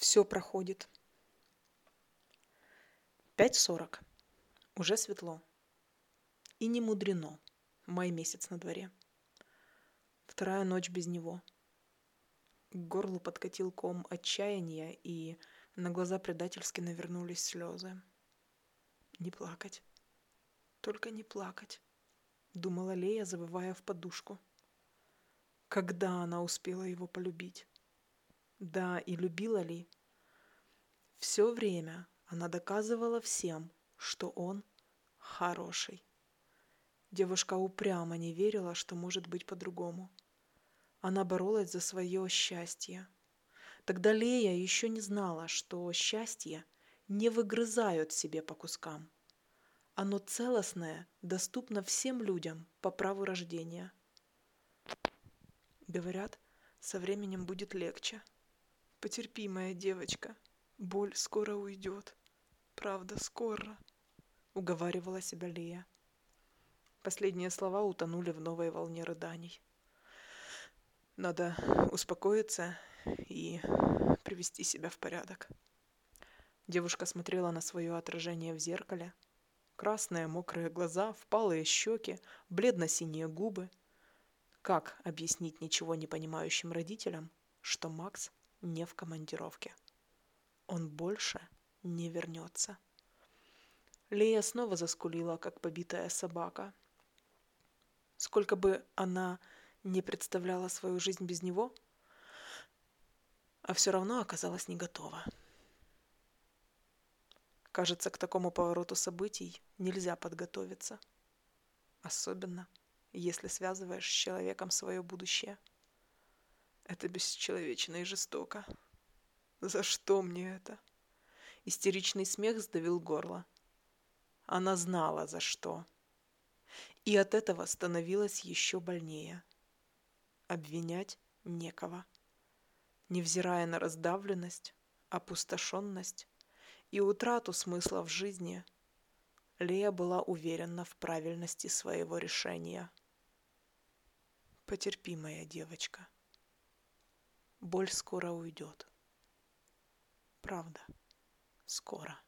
Все проходит. Пять сорок. Уже светло. И не мудрено. Май месяц на дворе. Вторая ночь без него. К горлу подкатил ком отчаяния, и на глаза предательски навернулись слезы. Не плакать. Только не плакать, думала Лея, завывая в подушку. Когда она успела его полюбить? Да, и любила ли? Все время она доказывала всем, что он хороший. Девушка упрямо не верила, что может быть по-другому. Она боролась за свое счастье. Тогда Лея еще не знала, что счастье не выгрызают себе по кускам. Оно целостное, доступно всем людям по праву рождения. Говорят, со временем будет легче. Потерпи, моя девочка, боль скоро уйдет. Правда, скоро, уговаривала себя Лия. Последние слова утонули в новой волне рыданий. Надо успокоиться и привести себя в порядок. Девушка смотрела на свое отражение в зеркале. Красные мокрые глаза, впалые щеки, бледно-синие губы. Как объяснить ничего не понимающим родителям, что Макс не в командировке? Он больше не вернется. Лея снова заскулила, как побитая собака. Сколько бы она не представляла свою жизнь без него, а все равно оказалась не готова. Кажется, к такому повороту событий нельзя подготовиться. Особенно, если связываешь с человеком свое будущее. Это бесчеловечно и жестоко. За что мне это? Истеричный смех сдавил горло. Она знала, за что. И от этого становилось еще больнее. Обвинять некого. Невзирая на раздавленность, опустошенность и утрату смысла в жизни, Лея была уверена в правильности своего решения. Потерпи, моя девочка. Боль скоро уйдет. Правда, скоро.